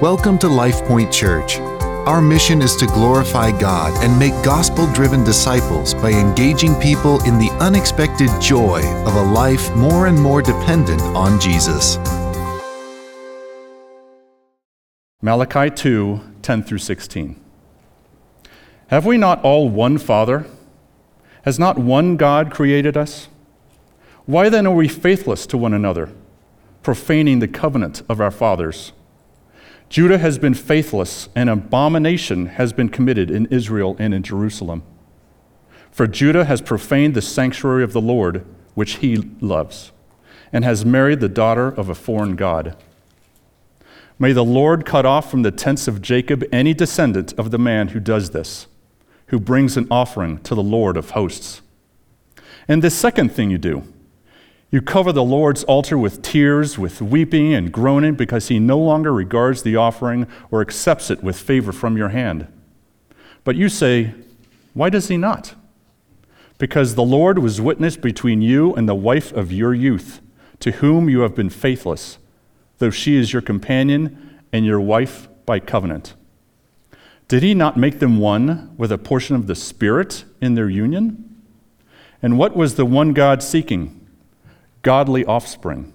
Welcome to LifePoint Church. Our mission is to glorify God and make gospel driven disciples by engaging people in the unexpected joy of a life more and more dependent on Jesus. Malachi 2 10 through 16. Have we not all one Father? Has not one God created us? Why then are we faithless to one another, profaning the covenant of our fathers? Judah has been faithless, and abomination has been committed in Israel and in Jerusalem. For Judah has profaned the sanctuary of the Lord, which he loves, and has married the daughter of a foreign God. May the Lord cut off from the tents of Jacob any descendant of the man who does this, who brings an offering to the Lord of hosts. And this second thing you do, you cover the Lord's altar with tears, with weeping and groaning, because he no longer regards the offering or accepts it with favor from your hand. But you say, Why does he not? Because the Lord was witness between you and the wife of your youth, to whom you have been faithless, though she is your companion and your wife by covenant. Did he not make them one with a portion of the Spirit in their union? And what was the one God seeking? Godly offspring.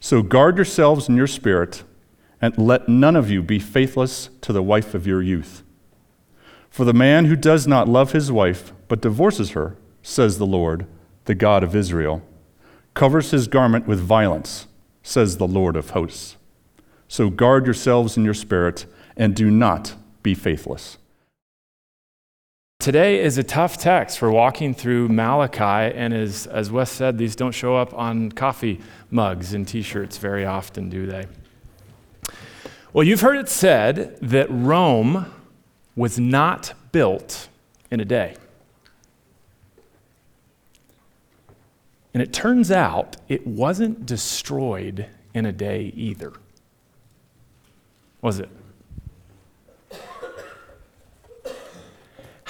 So guard yourselves in your spirit, and let none of you be faithless to the wife of your youth. For the man who does not love his wife, but divorces her, says the Lord, the God of Israel, covers his garment with violence, says the Lord of hosts. So guard yourselves in your spirit, and do not be faithless. Today is a tough text for walking through Malachi, and as, as Wes said, these don't show up on coffee mugs and t shirts very often, do they? Well, you've heard it said that Rome was not built in a day. And it turns out it wasn't destroyed in a day either. Was it?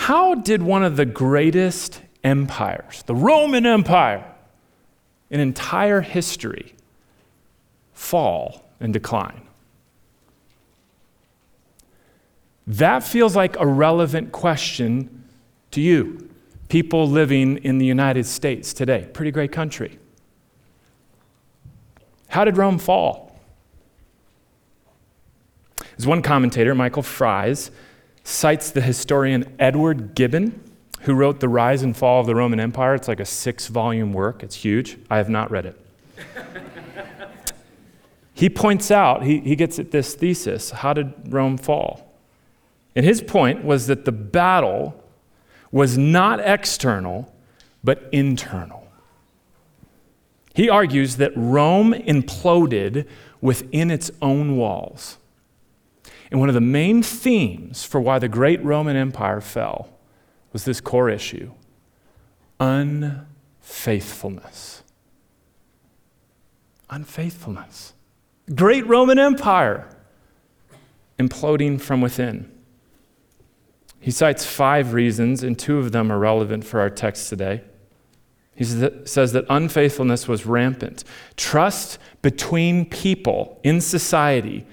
How did one of the greatest empires, the Roman Empire, in entire history, fall and decline? That feels like a relevant question to you, people living in the United States today. Pretty great country. How did Rome fall? As one commentator, Michael Fries, cites the historian Edward Gibbon, who wrote The Rise and Fall of the Roman Empire. It's like a six volume work, it's huge. I have not read it. he points out, he, he gets at this thesis how did Rome fall? And his point was that the battle was not external, but internal. He argues that Rome imploded within its own walls. And one of the main themes for why the great Roman Empire fell was this core issue unfaithfulness. Unfaithfulness. Great Roman Empire imploding from within. He cites five reasons, and two of them are relevant for our text today. He says that unfaithfulness was rampant. Trust between people in society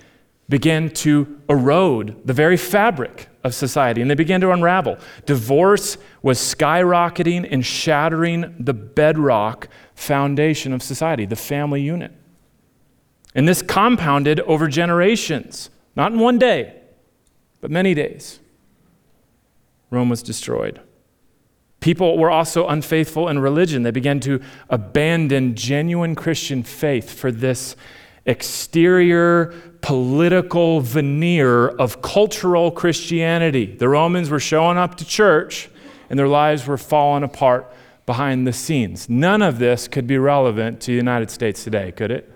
began to erode the very fabric of society and they began to unravel. Divorce was skyrocketing and shattering the bedrock foundation of society, the family unit. And this compounded over generations, not in one day, but many days. Rome was destroyed. People were also unfaithful in religion. They began to abandon genuine Christian faith for this exterior political veneer of cultural Christianity. The Romans were showing up to church and their lives were falling apart behind the scenes. None of this could be relevant to the United States today, could it?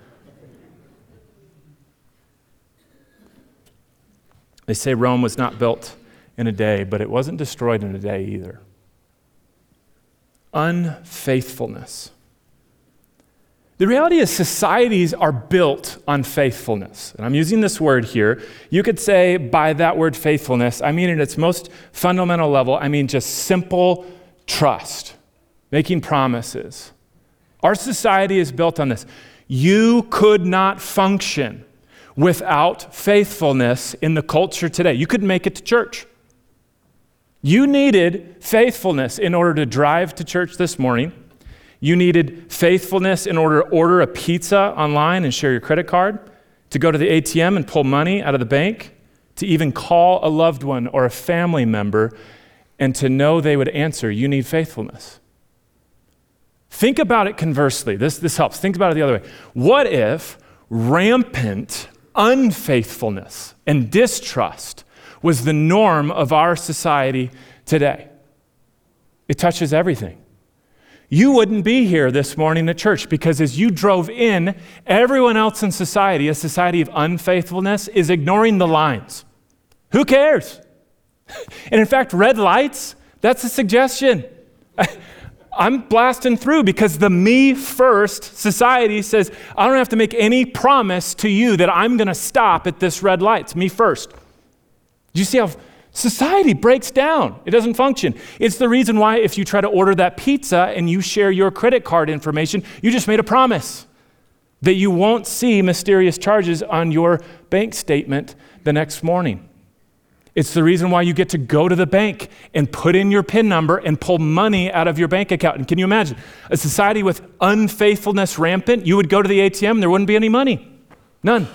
They say Rome was not built in a day, but it wasn't destroyed in a day either. Unfaithfulness. The reality is, societies are built on faithfulness. And I'm using this word here. You could say by that word faithfulness, I mean, at its most fundamental level, I mean just simple trust, making promises. Our society is built on this. You could not function without faithfulness in the culture today. You couldn't make it to church. You needed faithfulness in order to drive to church this morning. You needed faithfulness in order to order a pizza online and share your credit card, to go to the ATM and pull money out of the bank, to even call a loved one or a family member and to know they would answer. You need faithfulness. Think about it conversely. This, this helps. Think about it the other way. What if rampant unfaithfulness and distrust was the norm of our society today. It touches everything. You wouldn't be here this morning at church because as you drove in, everyone else in society, a society of unfaithfulness, is ignoring the lines. Who cares? And in fact, red lights, that's a suggestion. I'm blasting through because the me first society says, I don't have to make any promise to you that I'm going to stop at this red light. It's me first. Do you see how society breaks down? It doesn't function. It's the reason why, if you try to order that pizza and you share your credit card information, you just made a promise that you won't see mysterious charges on your bank statement the next morning. It's the reason why you get to go to the bank and put in your PIN number and pull money out of your bank account. And can you imagine a society with unfaithfulness rampant? You would go to the ATM, there wouldn't be any money. None.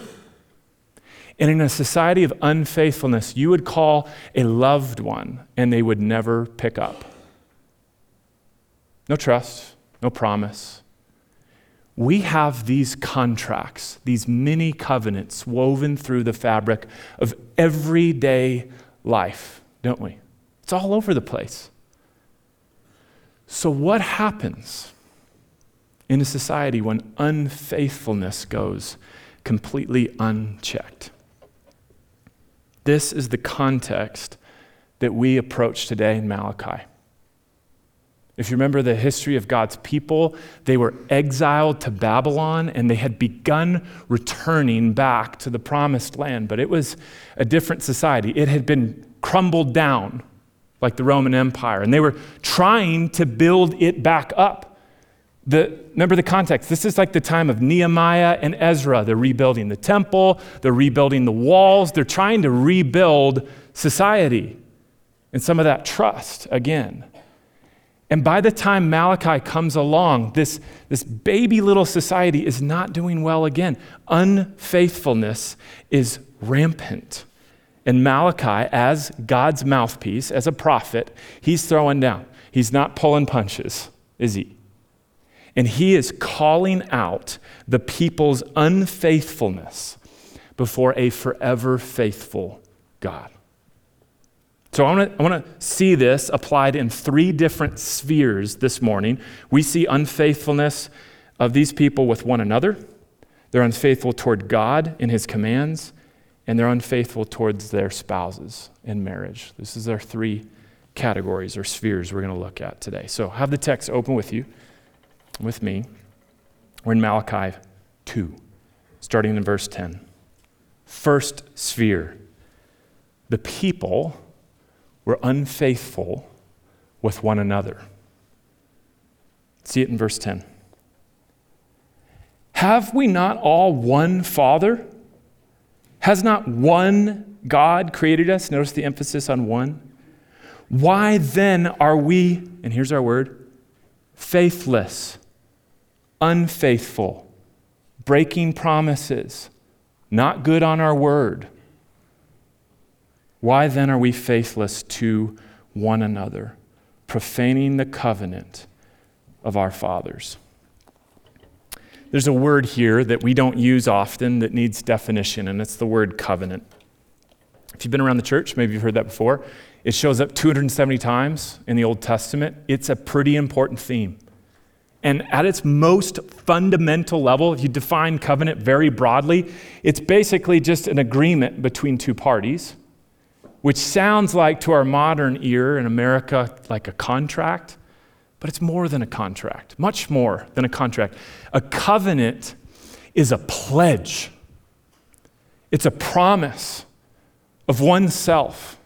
And in a society of unfaithfulness, you would call a loved one and they would never pick up. No trust, no promise. We have these contracts, these mini covenants woven through the fabric of everyday life, don't we? It's all over the place. So, what happens in a society when unfaithfulness goes completely unchecked? This is the context that we approach today in Malachi. If you remember the history of God's people, they were exiled to Babylon and they had begun returning back to the promised land, but it was a different society. It had been crumbled down like the Roman Empire, and they were trying to build it back up. The, remember the context. This is like the time of Nehemiah and Ezra. They're rebuilding the temple, they're rebuilding the walls, they're trying to rebuild society and some of that trust again. And by the time Malachi comes along, this, this baby little society is not doing well again. Unfaithfulness is rampant. And Malachi, as God's mouthpiece, as a prophet, he's throwing down. He's not pulling punches, is he? And he is calling out the people's unfaithfulness before a forever faithful God. So I want to see this applied in three different spheres this morning. We see unfaithfulness of these people with one another. They're unfaithful toward God in his commands, and they're unfaithful towards their spouses in marriage. This is our three categories or spheres we're going to look at today. So have the text open with you with me. We're in Malachi 2, starting in verse 10. First sphere the people were unfaithful with one another. See it in verse 10. Have we not all one Father? Has not one God created us? Notice the emphasis on one. Why then are we, and here's our word, faithless? Unfaithful, breaking promises, not good on our word. Why then are we faithless to one another, profaning the covenant of our fathers? There's a word here that we don't use often that needs definition, and it's the word covenant. If you've been around the church, maybe you've heard that before. It shows up 270 times in the Old Testament. It's a pretty important theme. And at its most fundamental level, if you define covenant very broadly, it's basically just an agreement between two parties, which sounds like to our modern ear in America like a contract, but it's more than a contract, much more than a contract. A covenant is a pledge, it's a promise of oneself.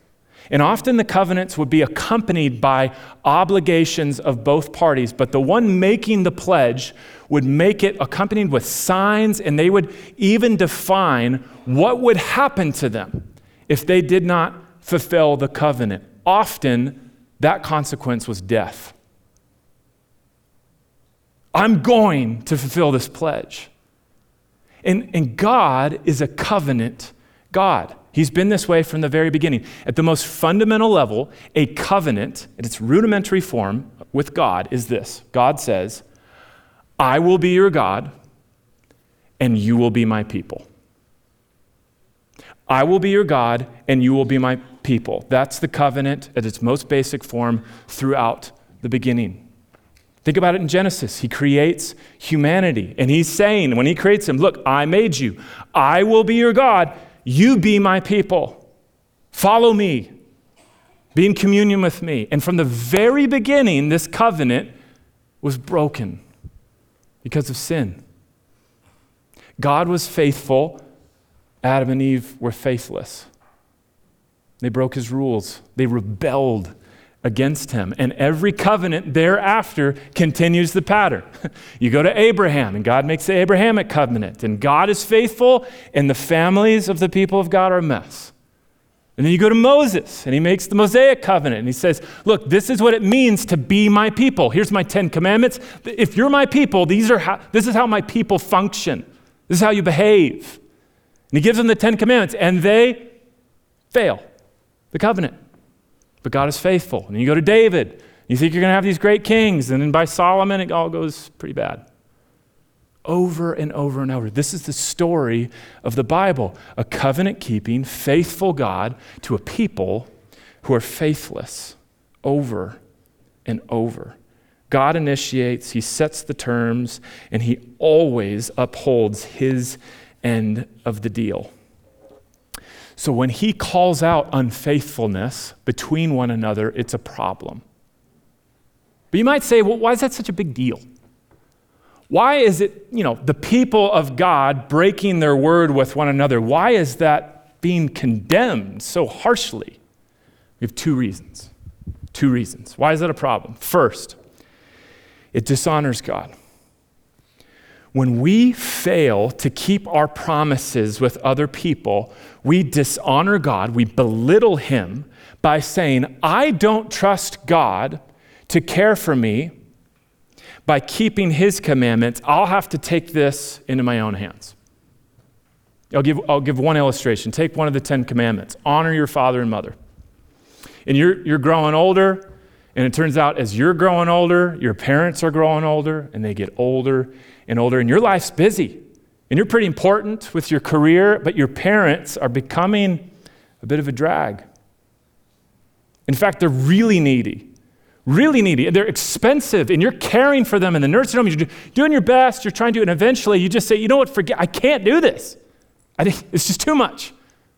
And often the covenants would be accompanied by obligations of both parties, but the one making the pledge would make it accompanied with signs, and they would even define what would happen to them if they did not fulfill the covenant. Often, that consequence was death. I'm going to fulfill this pledge. And, and God is a covenant God. He's been this way from the very beginning. At the most fundamental level, a covenant, in its rudimentary form with God, is this God says, I will be your God, and you will be my people. I will be your God, and you will be my people. That's the covenant at its most basic form throughout the beginning. Think about it in Genesis. He creates humanity, and he's saying, when he creates him, Look, I made you. I will be your God. You be my people. Follow me. Be in communion with me. And from the very beginning, this covenant was broken because of sin. God was faithful, Adam and Eve were faithless. They broke his rules, they rebelled against him. And every covenant thereafter continues the pattern. you go to Abraham, and God makes the Abrahamic covenant, and God is faithful, and the families of the people of God are a mess. And then you go to Moses, and he makes the Mosaic covenant, and he says, Look, this is what it means to be my people. Here's my Ten Commandments. If you're my people, these are how, this is how my people function, this is how you behave. And he gives them the Ten Commandments, and they fail the covenant. But God is faithful. And you go to David, you think you're going to have these great kings, and then by Solomon, it all goes pretty bad. Over and over and over. This is the story of the Bible a covenant keeping, faithful God to a people who are faithless over and over. God initiates, He sets the terms, and He always upholds His end of the deal. So when he calls out unfaithfulness between one another, it's a problem. But you might say, well, why is that such a big deal? Why is it, you know, the people of God breaking their word with one another? Why is that being condemned so harshly? We have two reasons. Two reasons. Why is that a problem? First, it dishonors God. When we fail to keep our promises with other people, we dishonor God, we belittle Him by saying, I don't trust God to care for me by keeping His commandments. I'll have to take this into my own hands. I'll give, I'll give one illustration. Take one of the Ten Commandments honor your father and mother. And you're, you're growing older, and it turns out as you're growing older, your parents are growing older, and they get older and older, and your life's busy. And you're pretty important with your career, but your parents are becoming a bit of a drag. In fact, they're really needy. Really needy. And they're expensive, and you're caring for them in the nursing home. You're doing your best, you're trying to, and eventually you just say, you know what, forget, I can't do this. I, it's just too much.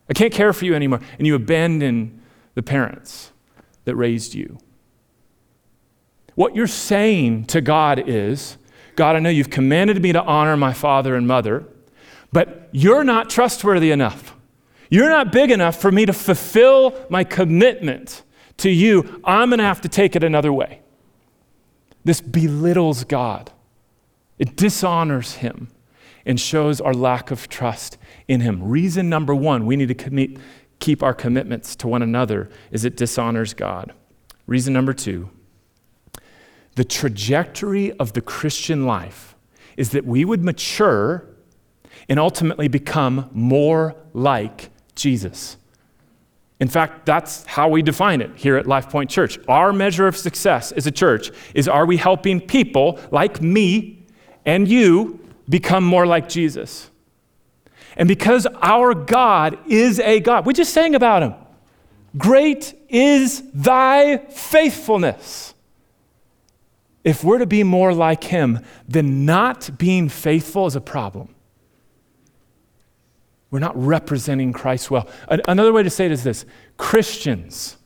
I can't care for you anymore. And you abandon the parents that raised you. What you're saying to God is, God, I know you've commanded me to honor my father and mother, but you're not trustworthy enough. You're not big enough for me to fulfill my commitment to you. I'm going to have to take it another way. This belittles God, it dishonors him and shows our lack of trust in him. Reason number one we need to commit, keep our commitments to one another is it dishonors God. Reason number two the trajectory of the Christian life is that we would mature and ultimately become more like Jesus. In fact, that's how we define it here at LifePoint Church. Our measure of success as a church is are we helping people like me and you become more like Jesus? And because our God is a God, we just sang about him. Great is thy faithfulness if we're to be more like him, then not being faithful is a problem. We're not representing Christ well. Another way to say it is this Christians,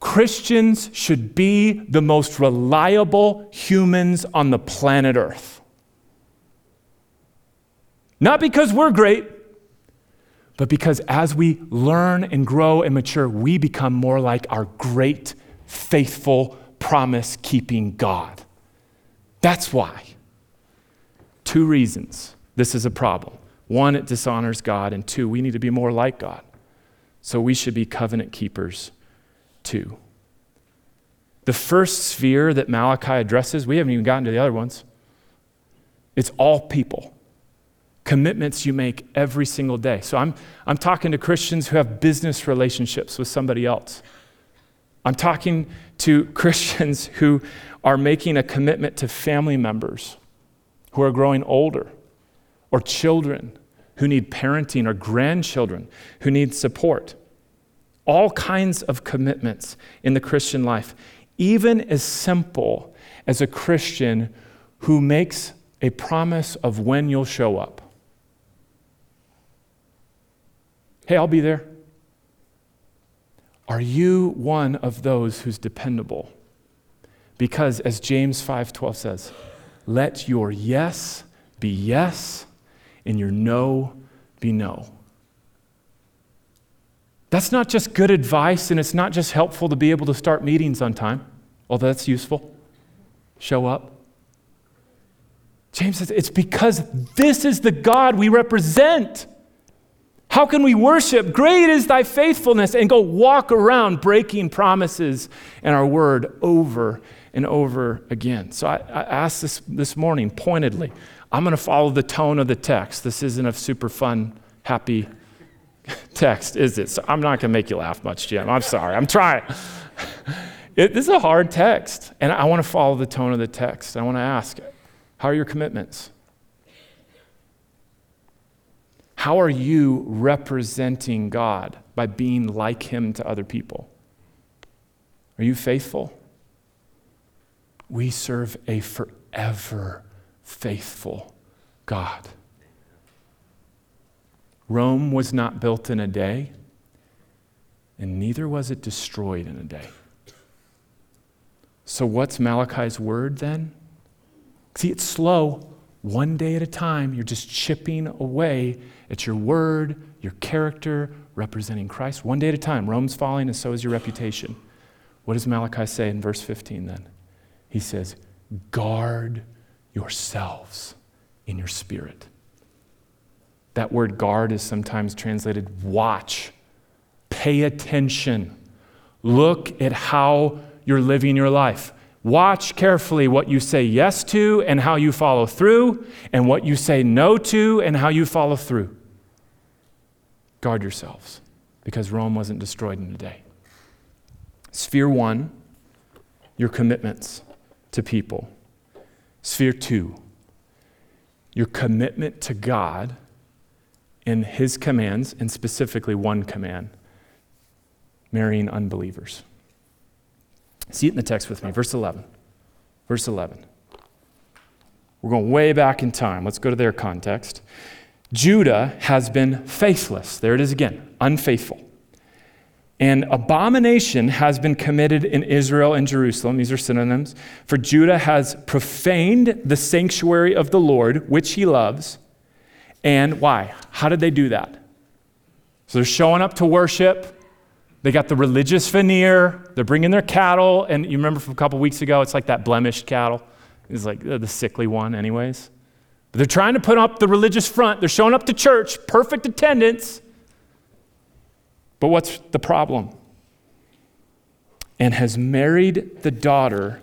Christians should be the most reliable humans on the planet Earth. Not because we're great, but because as we learn and grow and mature, we become more like our great, faithful, promise keeping God. That's why. Two reasons this is a problem. One, it dishonors God, and two, we need to be more like God. So we should be covenant keepers too. The first sphere that Malachi addresses, we haven't even gotten to the other ones. It's all people. Commitments you make every single day. So I'm, I'm talking to Christians who have business relationships with somebody else. I'm talking to Christians who are making a commitment to family members who are growing older, or children who need parenting, or grandchildren who need support. All kinds of commitments in the Christian life, even as simple as a Christian who makes a promise of when you'll show up. Hey, I'll be there. Are you one of those who's dependable? Because as James 5:12 says, let your yes be yes and your no be no. That's not just good advice and it's not just helpful to be able to start meetings on time, although that's useful. Show up. James says it's because this is the God we represent. How can we worship? Great is thy faithfulness and go walk around breaking promises and our word over and over again. So I, I asked this this morning pointedly. I'm going to follow the tone of the text. This isn't a super fun, happy text, is it? So I'm not going to make you laugh much, Jim. I'm sorry. I'm trying. It, this is a hard text, and I want to follow the tone of the text. I want to ask, how are your commitments? How are you representing God by being like Him to other people? Are you faithful? We serve a forever faithful God. Rome was not built in a day, and neither was it destroyed in a day. So, what's Malachi's word then? See, it's slow, one day at a time. You're just chipping away at your word, your character, representing Christ, one day at a time. Rome's falling, and so is your reputation. What does Malachi say in verse 15 then? He says, Guard yourselves in your spirit. That word guard is sometimes translated watch. Pay attention. Look at how you're living your life. Watch carefully what you say yes to and how you follow through, and what you say no to and how you follow through. Guard yourselves, because Rome wasn't destroyed in a day. Sphere one, your commitments to people. Sphere two, your commitment to God and His commands, and specifically one command marrying unbelievers. See it in the text with me, verse 11. Verse 11. We're going way back in time. Let's go to their context. Judah has been faithless. There it is again, unfaithful. And abomination has been committed in Israel and Jerusalem. These are synonyms. For Judah has profaned the sanctuary of the Lord, which he loves. And why? How did they do that? So they're showing up to worship. They got the religious veneer. They're bringing their cattle. And you remember from a couple weeks ago, it's like that blemished cattle. It's like uh, the sickly one, anyways. But they're trying to put up the religious front. They're showing up to church, perfect attendance. But what's the problem? And has married the daughter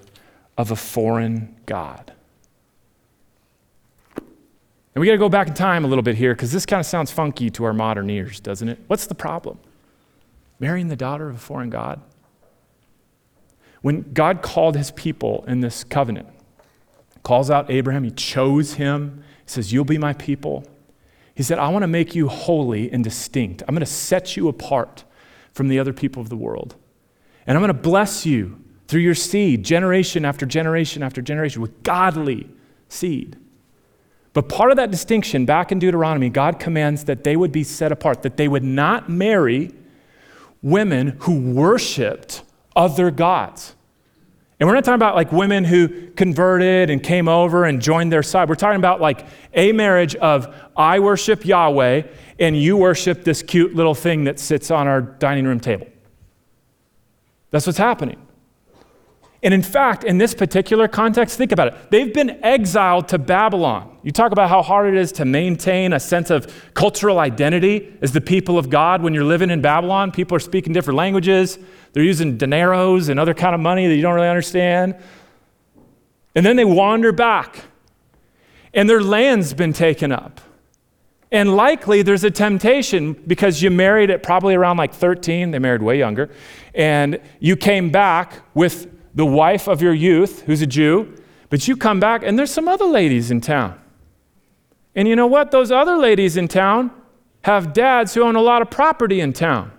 of a foreign God. And we got to go back in time a little bit here because this kind of sounds funky to our modern ears, doesn't it? What's the problem? Marrying the daughter of a foreign God? When God called his people in this covenant, calls out Abraham, he chose him, he says, You'll be my people. He said, I want to make you holy and distinct. I'm going to set you apart from the other people of the world. And I'm going to bless you through your seed, generation after generation after generation, with godly seed. But part of that distinction, back in Deuteronomy, God commands that they would be set apart, that they would not marry women who worshiped other gods. And we're not talking about like women who converted and came over and joined their side. We're talking about like a marriage of I worship Yahweh and you worship this cute little thing that sits on our dining room table. That's what's happening. And in fact, in this particular context, think about it. They've been exiled to Babylon. You talk about how hard it is to maintain a sense of cultural identity as the people of God when you're living in Babylon. People are speaking different languages. They're using dineros and other kind of money that you don't really understand. And then they wander back, and their land's been taken up. And likely there's a temptation because you married at probably around like 13, they married way younger, and you came back with the wife of your youth, who's a Jew, but you come back and there's some other ladies in town. And you know what? Those other ladies in town have dads who own a lot of property in town.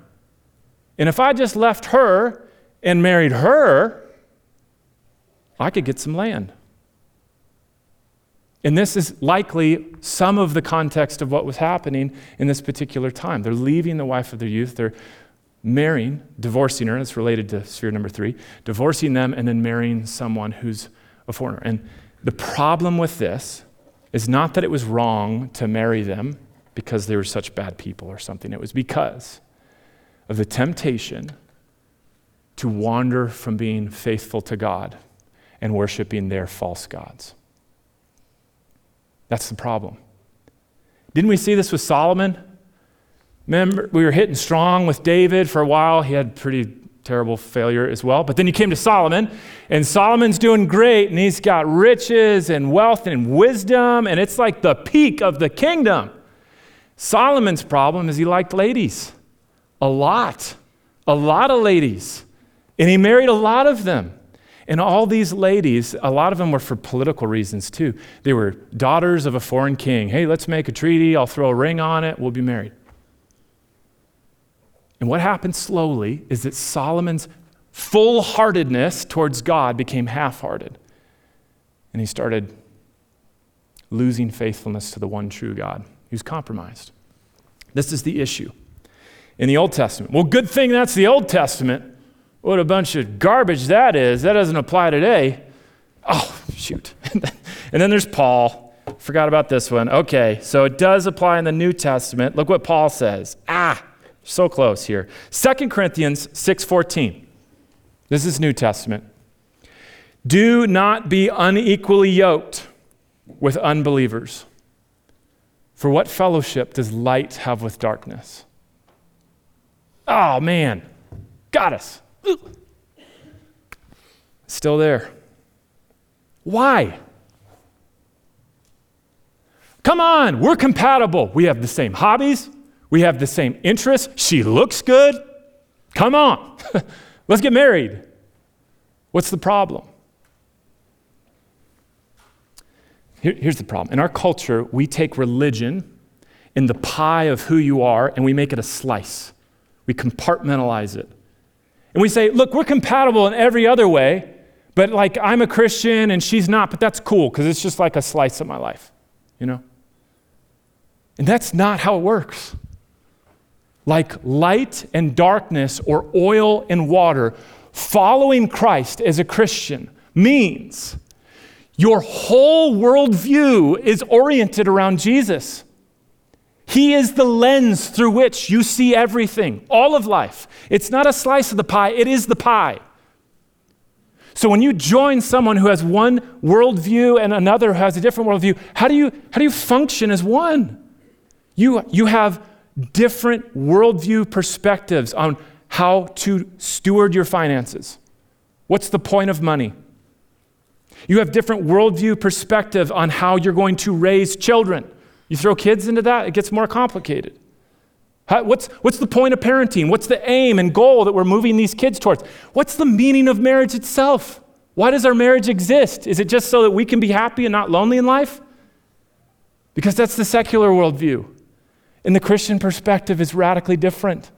And if I just left her and married her, I could get some land. And this is likely some of the context of what was happening in this particular time. They're leaving the wife of their youth, they're marrying, divorcing her, that's related to sphere number three, divorcing them and then marrying someone who's a foreigner. And the problem with this is not that it was wrong to marry them because they were such bad people or something, it was because of the temptation to wander from being faithful to God and worshiping their false gods. That's the problem. Didn't we see this with Solomon? Remember, we were hitting strong with David for a while. He had pretty terrible failure as well. But then you came to Solomon, and Solomon's doing great, and he's got riches and wealth and wisdom, and it's like the peak of the kingdom. Solomon's problem is he liked ladies a lot, a lot of ladies, and he married a lot of them. And all these ladies, a lot of them were for political reasons too. They were daughters of a foreign king. Hey, let's make a treaty. I'll throw a ring on it. We'll be married. And what happened slowly is that Solomon's full heartedness towards God became half hearted. And he started losing faithfulness to the one true God. He was compromised. This is the issue in the Old Testament. Well, good thing that's the Old Testament what a bunch of garbage that is. That doesn't apply today. Oh, shoot. and then there's Paul. Forgot about this one. Okay, so it does apply in the New Testament. Look what Paul says. Ah, so close here. 2 Corinthians 6:14. This is New Testament. Do not be unequally yoked with unbelievers. For what fellowship does light have with darkness? Oh man, got us. Still there. Why? Come on, we're compatible. We have the same hobbies, we have the same interests. She looks good. Come on, let's get married. What's the problem? Here, here's the problem. In our culture, we take religion in the pie of who you are and we make it a slice. We compartmentalize it. And we say, look, we're compatible in every other way, but like I'm a Christian and she's not, but that's cool because it's just like a slice of my life, you know? And that's not how it works. Like light and darkness or oil and water, following Christ as a Christian means your whole worldview is oriented around Jesus. He is the lens through which you see everything, all of life. It's not a slice of the pie, it is the pie. So when you join someone who has one worldview and another who has a different worldview, how do you, how do you function as one? You, you have different worldview perspectives on how to steward your finances. What's the point of money? You have different worldview perspective on how you're going to raise children. You throw kids into that, it gets more complicated. How, what's, what's the point of parenting? What's the aim and goal that we're moving these kids towards? What's the meaning of marriage itself? Why does our marriage exist? Is it just so that we can be happy and not lonely in life? Because that's the secular worldview. And the Christian perspective is radically different.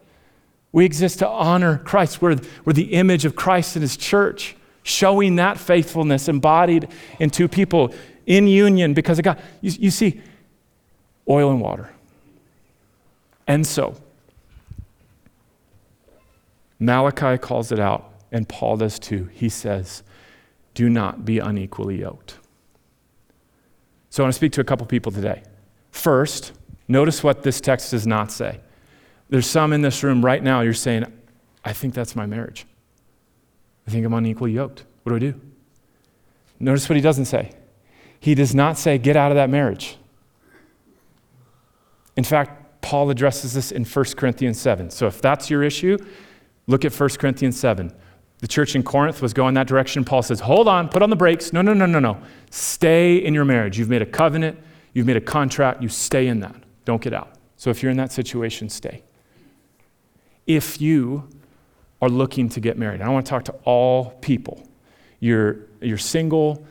We exist to honor Christ. We're, we're the image of Christ in his church, showing that faithfulness embodied in two people in union because of God. You, you see, oil and water. And so, Malachi calls it out, and Paul does too. He says, do not be unequally yoked. So I want to speak to a couple people today. First, notice what this text does not say. There's some in this room right now, you're saying, I think that's my marriage. I think I'm unequally yoked. What do I do? Notice what he doesn't say. He does not say, get out of that marriage. In fact, Paul addresses this in 1 Corinthians 7. So if that's your issue, look at 1 Corinthians 7. The church in Corinth was going that direction. Paul says, hold on, put on the brakes. No, no, no, no, no. Stay in your marriage. You've made a covenant, you've made a contract, you stay in that. Don't get out. So if you're in that situation, stay. If you are looking to get married, I want to talk to all people. You're, you're single,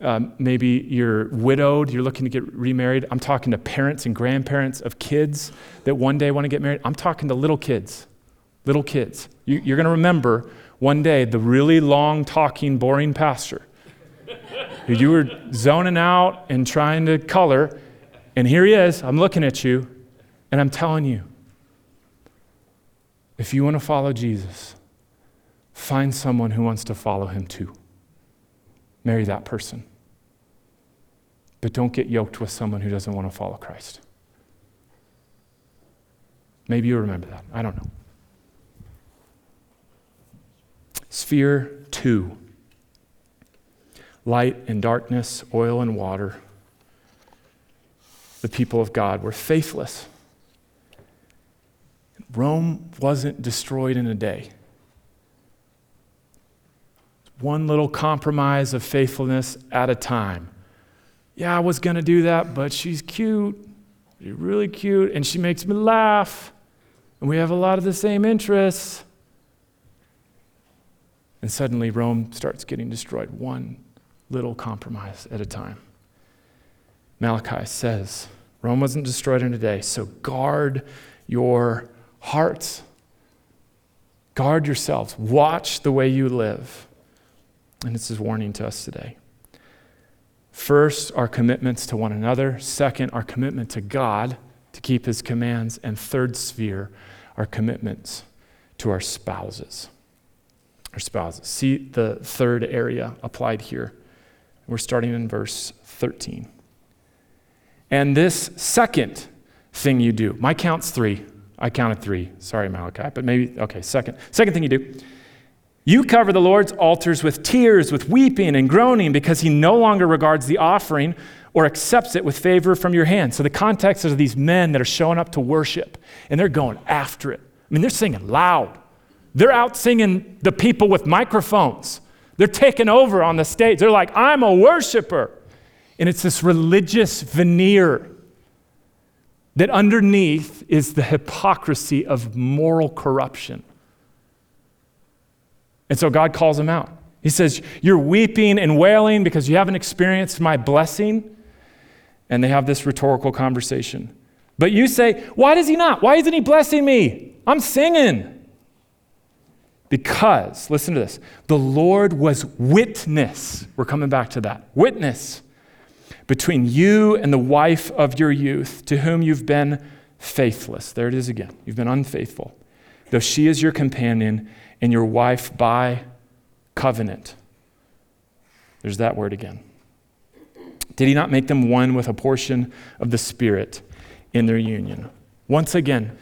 um, maybe you're widowed, you're looking to get remarried. I'm talking to parents and grandparents of kids that one day want to get married. I'm talking to little kids, little kids. You, you're going to remember one day the really long talking, boring pastor you were zoning out and trying to color. And here he is. I'm looking at you, and I'm telling you if you want to follow Jesus, find someone who wants to follow him too. Marry that person. But don't get yoked with someone who doesn't want to follow Christ. Maybe you remember that. I don't know. Sphere two light and darkness, oil and water. The people of God were faithless. Rome wasn't destroyed in a day. One little compromise of faithfulness at a time. Yeah, I was going to do that, but she's cute. She's really cute, and she makes me laugh. And we have a lot of the same interests. And suddenly Rome starts getting destroyed one little compromise at a time. Malachi says, Rome wasn't destroyed in a day, so guard your hearts. Guard yourselves. Watch the way you live. And this is warning to us today. First, our commitments to one another. Second, our commitment to God to keep his commands. And third sphere, our commitments to our spouses our spouses. See the third area applied here. We're starting in verse 13. And this second thing you do, my count's three. I counted three. Sorry, Malachi, but maybe, okay, second. Second thing you do, you cover the Lord's altars with tears, with weeping and groaning, because he no longer regards the offering or accepts it with favor from your hand. So the context is these men that are showing up to worship, and they're going after it. I mean, they're singing loud. They're out singing the people with microphones. They're taking over on the stage. They're like, I'm a worshiper. And it's this religious veneer that underneath is the hypocrisy of moral corruption. And so God calls him out. He says, You're weeping and wailing because you haven't experienced my blessing. And they have this rhetorical conversation. But you say, Why does he not? Why isn't he blessing me? I'm singing. Because, listen to this, the Lord was witness. We're coming back to that. Witness between you and the wife of your youth, to whom you've been faithless. There it is again. You've been unfaithful. Though she is your companion and your wife by covenant. There's that word again. Did he not make them one with a portion of the Spirit in their union? Once again,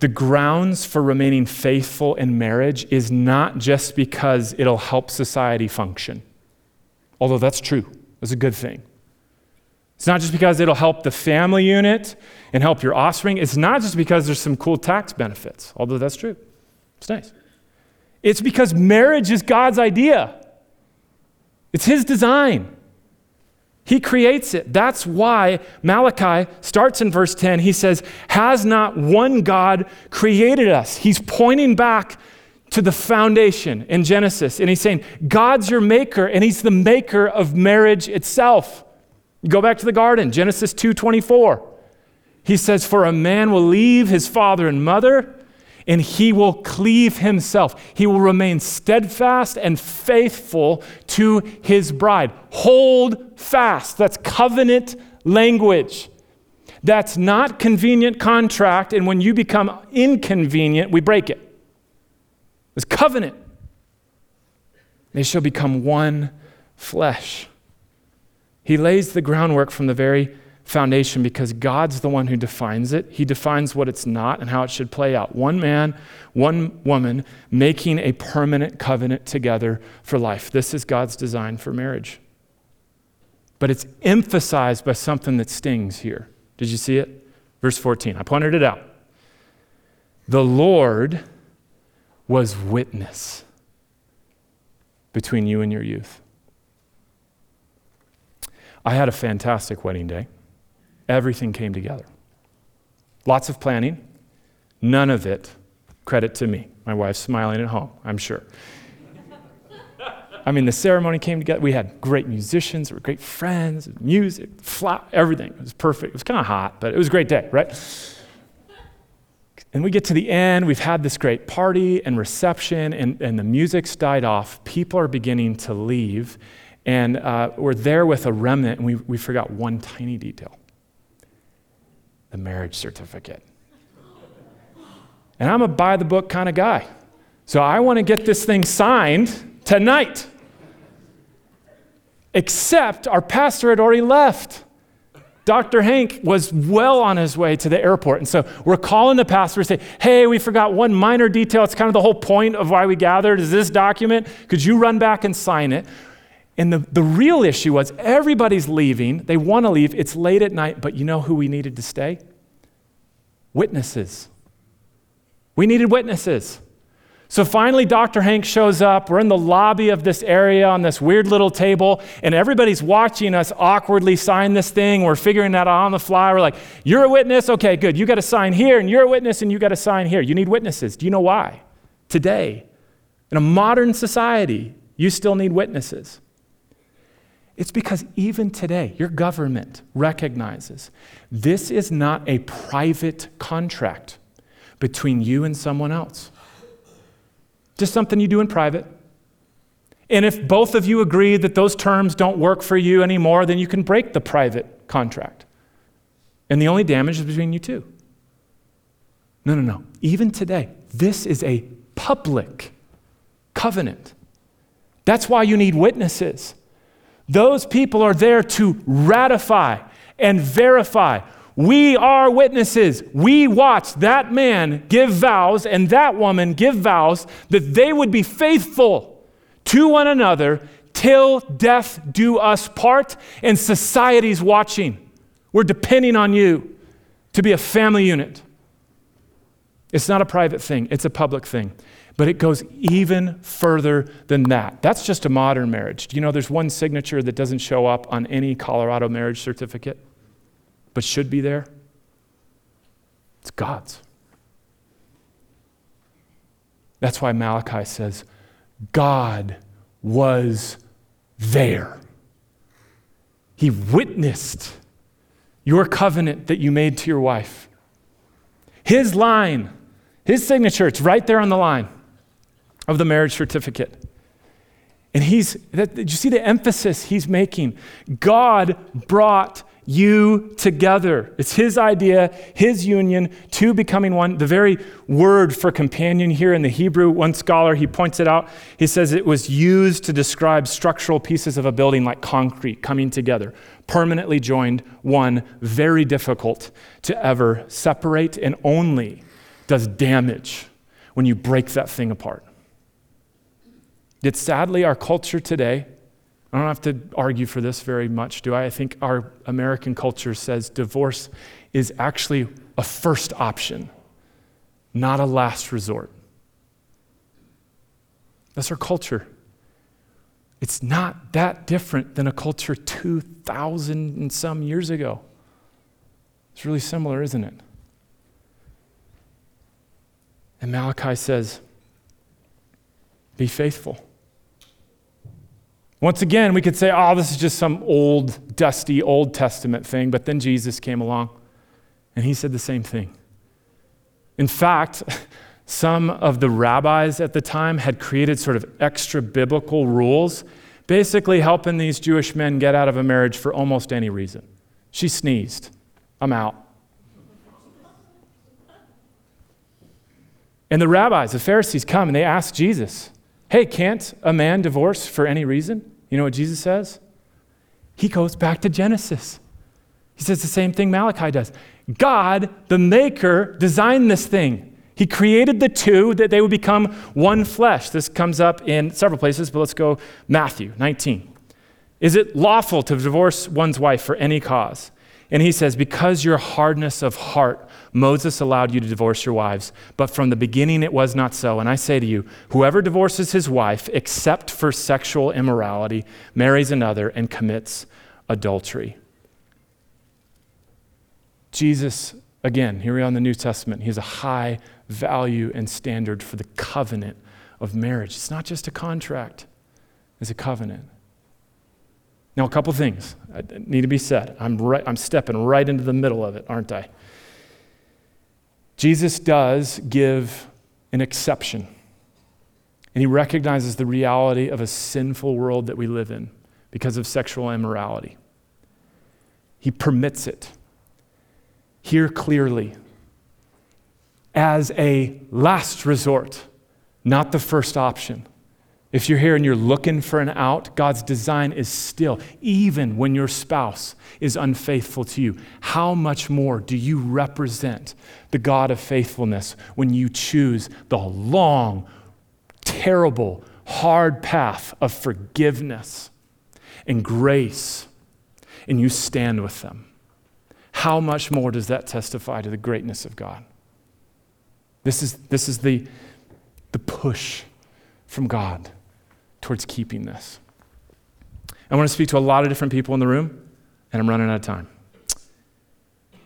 the grounds for remaining faithful in marriage is not just because it'll help society function, although that's true, that's a good thing. It's not just because it'll help the family unit and help your offspring. It's not just because there's some cool tax benefits, although that's true. It's nice. It's because marriage is God's idea, it's His design. He creates it. That's why Malachi starts in verse 10. He says, Has not one God created us? He's pointing back to the foundation in Genesis. And he's saying, God's your maker, and he's the maker of marriage itself. Go back to the garden, Genesis 2:24. He says, For a man will leave his father and mother and he will cleave himself. He will remain steadfast and faithful to his bride. Hold fast. That's covenant language. That's not convenient contract, and when you become inconvenient, we break it. It's covenant. They shall become one flesh. He lays the groundwork from the very foundation because God's the one who defines it. He defines what it's not and how it should play out. One man, one woman making a permanent covenant together for life. This is God's design for marriage. But it's emphasized by something that stings here. Did you see it? Verse 14. I pointed it out. The Lord was witness between you and your youth. I had a fantastic wedding day. Everything came together. Lots of planning, none of it credit to me. My wife's smiling at home, I'm sure. I mean, the ceremony came together. We had great musicians, we were great friends, music, flat, everything. It was perfect. It was kind of hot, but it was a great day, right? And we get to the end, we've had this great party and reception, and, and the music's died off. People are beginning to leave, and uh, we're there with a remnant, and we, we forgot one tiny detail the marriage certificate. And I'm a by the book kind of guy. So I want to get this thing signed tonight. Except our pastor had already left. Dr. Hank was well on his way to the airport. And so we're calling the pastor and say, hey, we forgot one minor detail. It's kind of the whole point of why we gathered is this document. Could you run back and sign it? And the, the real issue was everybody's leaving. They want to leave. It's late at night, but you know who we needed to stay? Witnesses. We needed witnesses. So finally, Dr. Hank shows up. We're in the lobby of this area on this weird little table, and everybody's watching us awkwardly sign this thing. We're figuring that out on the fly. We're like, You're a witness? Okay, good. You got to sign here, and you're a witness, and you got to sign here. You need witnesses. Do you know why? Today, in a modern society, you still need witnesses. It's because even today, your government recognizes this is not a private contract between you and someone else just something you do in private. And if both of you agree that those terms don't work for you anymore, then you can break the private contract. And the only damage is between you two. No, no, no. Even today, this is a public covenant. That's why you need witnesses. Those people are there to ratify and verify we are witnesses. We watched that man give vows and that woman give vows that they would be faithful to one another till death do us part, and society's watching. We're depending on you to be a family unit. It's not a private thing, it's a public thing. But it goes even further than that. That's just a modern marriage. Do you know there's one signature that doesn't show up on any Colorado marriage certificate? but should be there? It's God's. That's why Malachi says, God was there. He witnessed your covenant that you made to your wife. His line, his signature, it's right there on the line of the marriage certificate. And he's, that, did you see the emphasis he's making? God brought you together. It's his idea, his union, two becoming one. The very word for companion here in the Hebrew, one scholar, he points it out. He says it was used to describe structural pieces of a building like concrete coming together, permanently joined, one, very difficult to ever separate, and only does damage when you break that thing apart. Yet sadly, our culture today, I don't have to argue for this very much, do I? I think our American culture says divorce is actually a first option, not a last resort. That's our culture. It's not that different than a culture 2,000 and some years ago. It's really similar, isn't it? And Malachi says, Be faithful. Once again, we could say, oh, this is just some old, dusty Old Testament thing, but then Jesus came along and he said the same thing. In fact, some of the rabbis at the time had created sort of extra biblical rules, basically helping these Jewish men get out of a marriage for almost any reason. She sneezed. I'm out. And the rabbis, the Pharisees, come and they ask Jesus, Hey, can't a man divorce for any reason? You know what Jesus says? He goes back to Genesis. He says the same thing Malachi does. God, the maker, designed this thing. He created the two that they would become one flesh. This comes up in several places, but let's go Matthew 19. Is it lawful to divorce one's wife for any cause? And he says, Because your hardness of heart, Moses allowed you to divorce your wives, but from the beginning it was not so. And I say to you, whoever divorces his wife, except for sexual immorality, marries another and commits adultery. Jesus, again, here we are in the New Testament, he has a high value and standard for the covenant of marriage. It's not just a contract, it's a covenant. Now, a couple things need to be said. I'm, right, I'm stepping right into the middle of it, aren't I? Jesus does give an exception, and he recognizes the reality of a sinful world that we live in because of sexual immorality. He permits it. Here clearly, as a last resort, not the first option. If you're here and you're looking for an out, God's design is still, even when your spouse is unfaithful to you, how much more do you represent the God of faithfulness when you choose the long, terrible, hard path of forgiveness and grace and you stand with them? How much more does that testify to the greatness of God? This is, this is the, the push from God towards keeping this. I want to speak to a lot of different people in the room, and I'm running out of time. I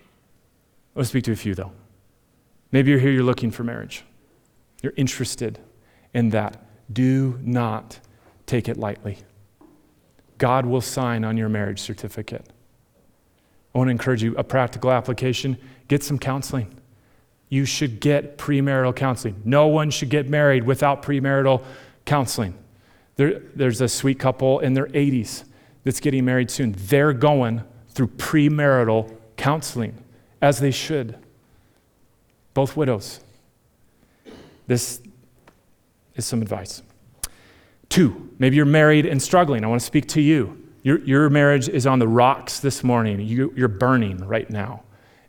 want to speak to a few, though. Maybe you're here, you're looking for marriage. You're interested in that. Do not take it lightly. God will sign on your marriage certificate. I want to encourage you a practical application get some counseling. You should get premarital counseling. No one should get married without premarital counseling. There, there's a sweet couple in their 80s that's getting married soon. They're going through premarital counseling, as they should. Both widows. This is some advice. Two, maybe you're married and struggling. I want to speak to you. Your, your marriage is on the rocks this morning. You, you're burning right now.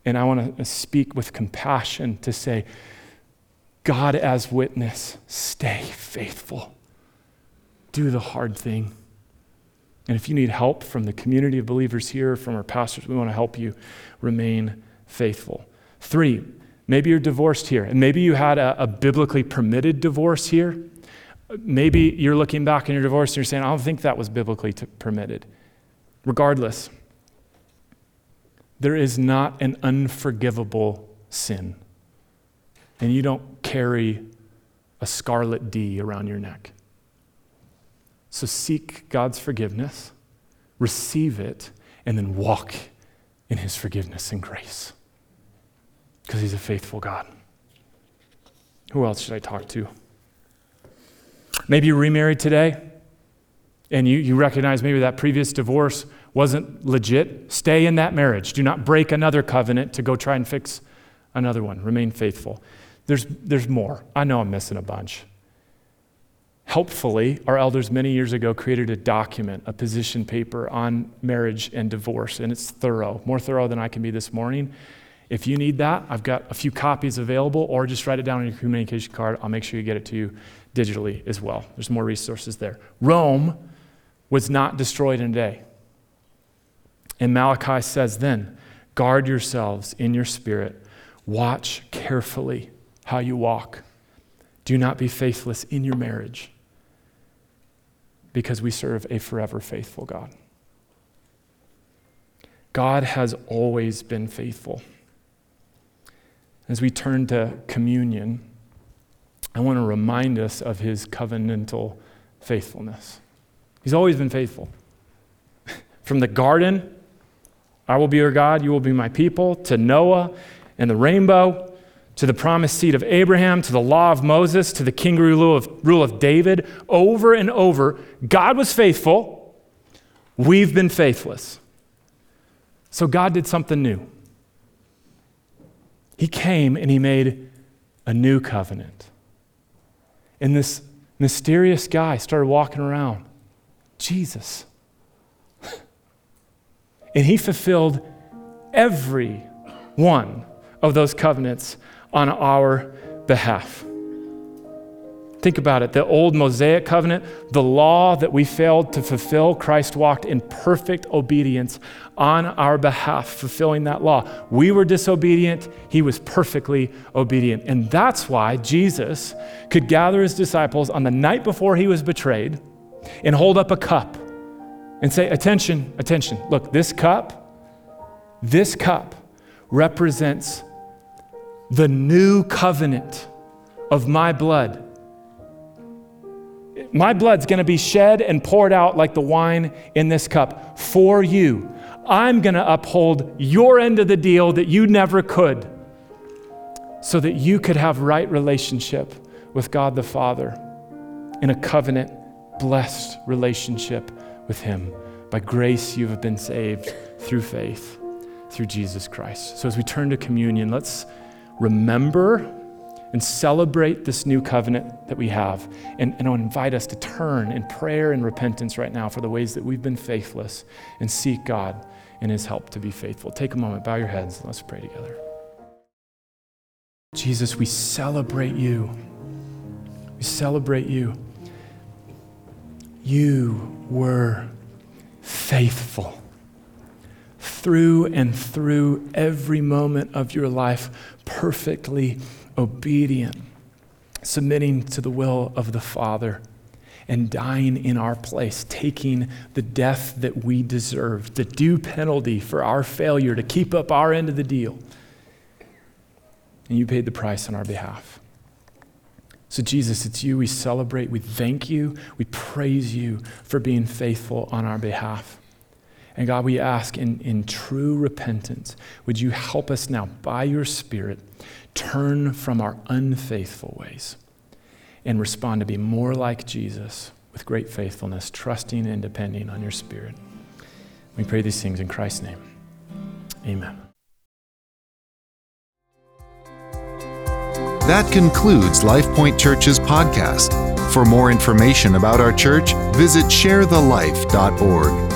And I want to speak with compassion to say, God as witness, stay faithful do the hard thing. And if you need help from the community of believers here, from our pastors, we want to help you remain faithful. Three, maybe you're divorced here, and maybe you had a, a biblically permitted divorce here. Maybe you're looking back on your divorce and you're saying, I don't think that was biblically t- permitted. Regardless, there is not an unforgivable sin. And you don't carry a scarlet D around your neck. So seek God's forgiveness, receive it, and then walk in his forgiveness and grace. Because he's a faithful God. Who else should I talk to? Maybe you're remarried today and you, you recognize maybe that previous divorce wasn't legit. Stay in that marriage. Do not break another covenant to go try and fix another one. Remain faithful. There's, there's more. I know I'm missing a bunch helpfully, our elders many years ago created a document, a position paper on marriage and divorce, and it's thorough, more thorough than I can be this morning. If you need that, I've got a few copies available, or just write it down on your communication card. I'll make sure you get it to you digitally as well. There's more resources there. Rome was not destroyed in a day. And Malachi says then, guard yourselves in your spirit, watch carefully how you walk. Do not be faithless in your marriage because we serve a forever faithful God. God has always been faithful. As we turn to communion, I want to remind us of his covenantal faithfulness. He's always been faithful. From the garden, I will be your God, you will be my people, to Noah and the rainbow, to the promised seed of Abraham, to the law of Moses, to the king rule of, rule of David, over and over, God was faithful. We've been faithless. So God did something new. He came and he made a new covenant. And this mysterious guy started walking around. Jesus. and he fulfilled every one of those covenants on our behalf. Think about it the old Mosaic covenant, the law that we failed to fulfill, Christ walked in perfect obedience on our behalf, fulfilling that law. We were disobedient, he was perfectly obedient. And that's why Jesus could gather his disciples on the night before he was betrayed and hold up a cup and say, Attention, attention. Look, this cup, this cup represents the new covenant of my blood my blood's going to be shed and poured out like the wine in this cup for you. I'm going to uphold your end of the deal that you never could so that you could have right relationship with God the Father in a covenant blessed relationship with him. By grace you have been saved through faith through Jesus Christ. So as we turn to communion, let's remember and celebrate this new covenant that we have. And, and I invite us to turn in prayer and repentance right now for the ways that we've been faithless and seek God and His help to be faithful. Take a moment, bow your heads, and let's pray together. Jesus, we celebrate you. We celebrate you. You were faithful through and through every moment of your life, perfectly obedient, submitting to the will of the Father, and dying in our place, taking the death that we deserved, the due penalty for our failure to keep up our end of the deal. And you paid the price on our behalf. So, Jesus, it's you we celebrate. We thank you. We praise you for being faithful on our behalf. And God, we ask in, in true repentance, would you help us now by your Spirit turn from our unfaithful ways and respond to be more like Jesus with great faithfulness, trusting and depending on your Spirit. We pray these things in Christ's name. Amen. That concludes LifePoint Church's podcast. For more information about our church, visit sharethelife.org.